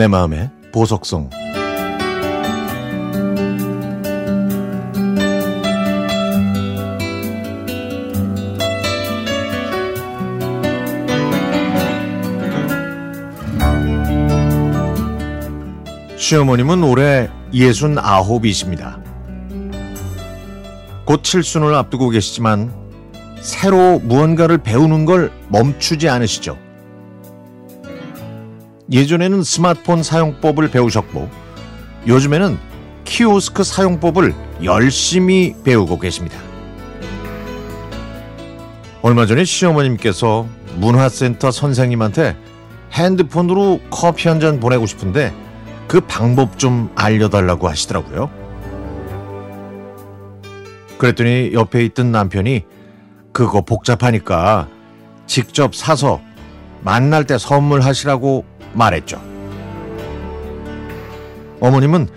내 마음의 보석성 시어머님은 올해 예순 아홉이십니다. 곧 칠순을 앞두고 계시지만 새로 무언가를 배우는 걸 멈추지 않으시죠. 예전에는 스마트폰 사용법을 배우셨고 요즘에는 키오스크 사용법을 열심히 배우고 계십니다. 얼마 전에 시어머님께서 문화센터 선생님한테 핸드폰으로 커피 한 잔 보내고 싶은데 그 방법 좀 알려달라고 하시더라고요. 그랬더니 옆에 있던 남편이 그거 복잡하니까 직접 사서 만날 때 선물하시라고 말했죠. 어머님은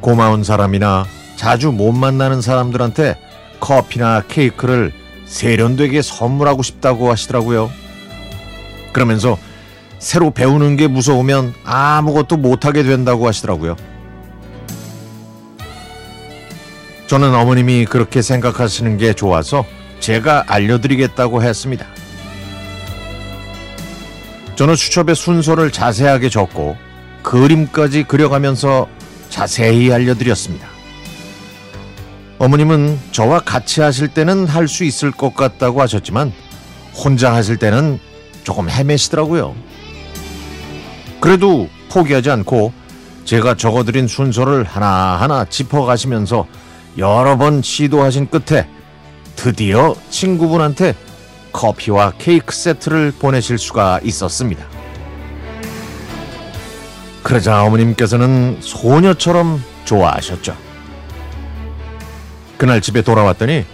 고마운 사람이나 자주 못 만나는 사람들한테 커피나 케이크를 세련되게 선물하고 싶다고 하시더라고요. 그러면서 새로 배우는 게 무서우면 아무것도 못하게 된다고 하시더라고요. 저는 어머님이 그렇게 생각하시는 게 좋아서 제가 알려드리겠다고 했습니다. 저는 수첩에 순서를 자세하게 적고 그림까지 그려가면서 자세히 알려드렸습니다. 어머님은 저와 같이 하실 때는 할 수 있을 것 같다고 하셨지만 혼자 하실 때는 조금 헤매시더라고요. 그래도 포기하지 않고 제가 적어드린 순서를 하나하나 짚어가시면서 여러 번 시도하신 끝에 드디어 친구분한테 커피와 케이크 세트를 보내실 수가 있었습니다. 그러자 어머님께서는 소녀처럼 좋아하셨죠. 그날 집에 돌아왔더니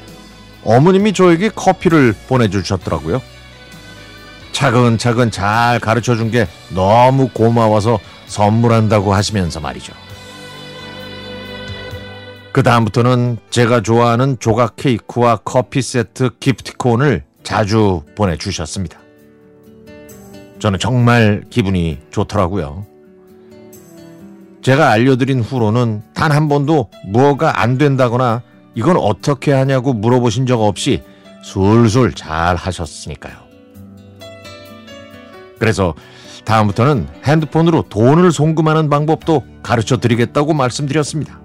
어머님이 저에게 커피를 보내주셨더라고요. 차근차근 잘 가르쳐 준 게 너무 고마워서 선물한다고 하시면서 말이죠. 그 다음부터는 제가 좋아하는 조각 케이크와 커피 세트 기프티콘을 자주 보내주셨습니다. 저는 정말 기분이 좋더라고요. 제가 알려드린 후로는 단 한 번도 뭐가 안 된다거나 이건 어떻게 하냐고 물어보신 적 없이 술술 잘 하셨으니까요. 그래서 다음부터는 핸드폰으로 돈을 송금하는 방법도 가르쳐 드리겠다고 말씀드렸습니다.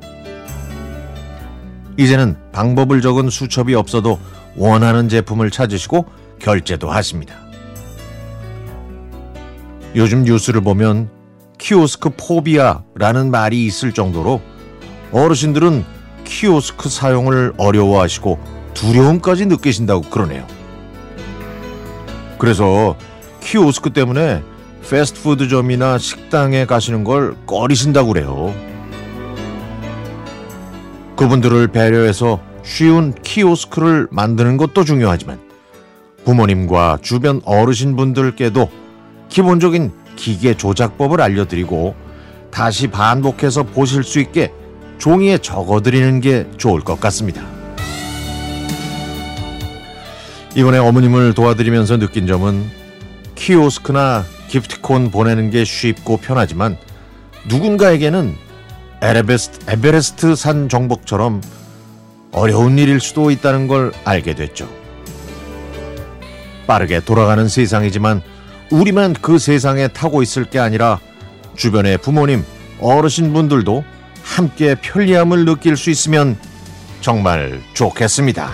이제는 방법을 적은 수첩이 없어도 원하는 제품을 찾으시고 결제도 하십니다. 요즘 뉴스를 보면 키오스크 phobia라는 말이 있을 정도로 어르신들은 키오스크 사용을 어려워하시고 두려움까지 느끼신다고 그러네요. 그래서 키오스크 때문에 패스트푸드점이나 식당에 가시는 걸 꺼리신다고 그래요. 그분들을 배려해서 쉬운 키오스크를 만드는 것도 중요하지만 부모님과 주변 어르신분들께도 기본적인 기계 조작법을 알려드리고 다시 반복해서 보실 수 있게 종이에 적어드리는 게 좋을 것 같습니다. 이번에 어머님을 도와드리면서 느낀 점은 키오스크나 기프티콘 보내는 게 쉽고 편하지만 누군가에게는 에베레스트, 산 정복처럼 어려운 일일 수도 있다는 걸 알게 됐죠. 빠르게 돌아가는 세상이지만 우리만 그 세상에 타고 있을 게 아니라 주변의 부모님, 어르신분들도 함께 편리함을 느낄 수 있으면 정말 좋겠습니다.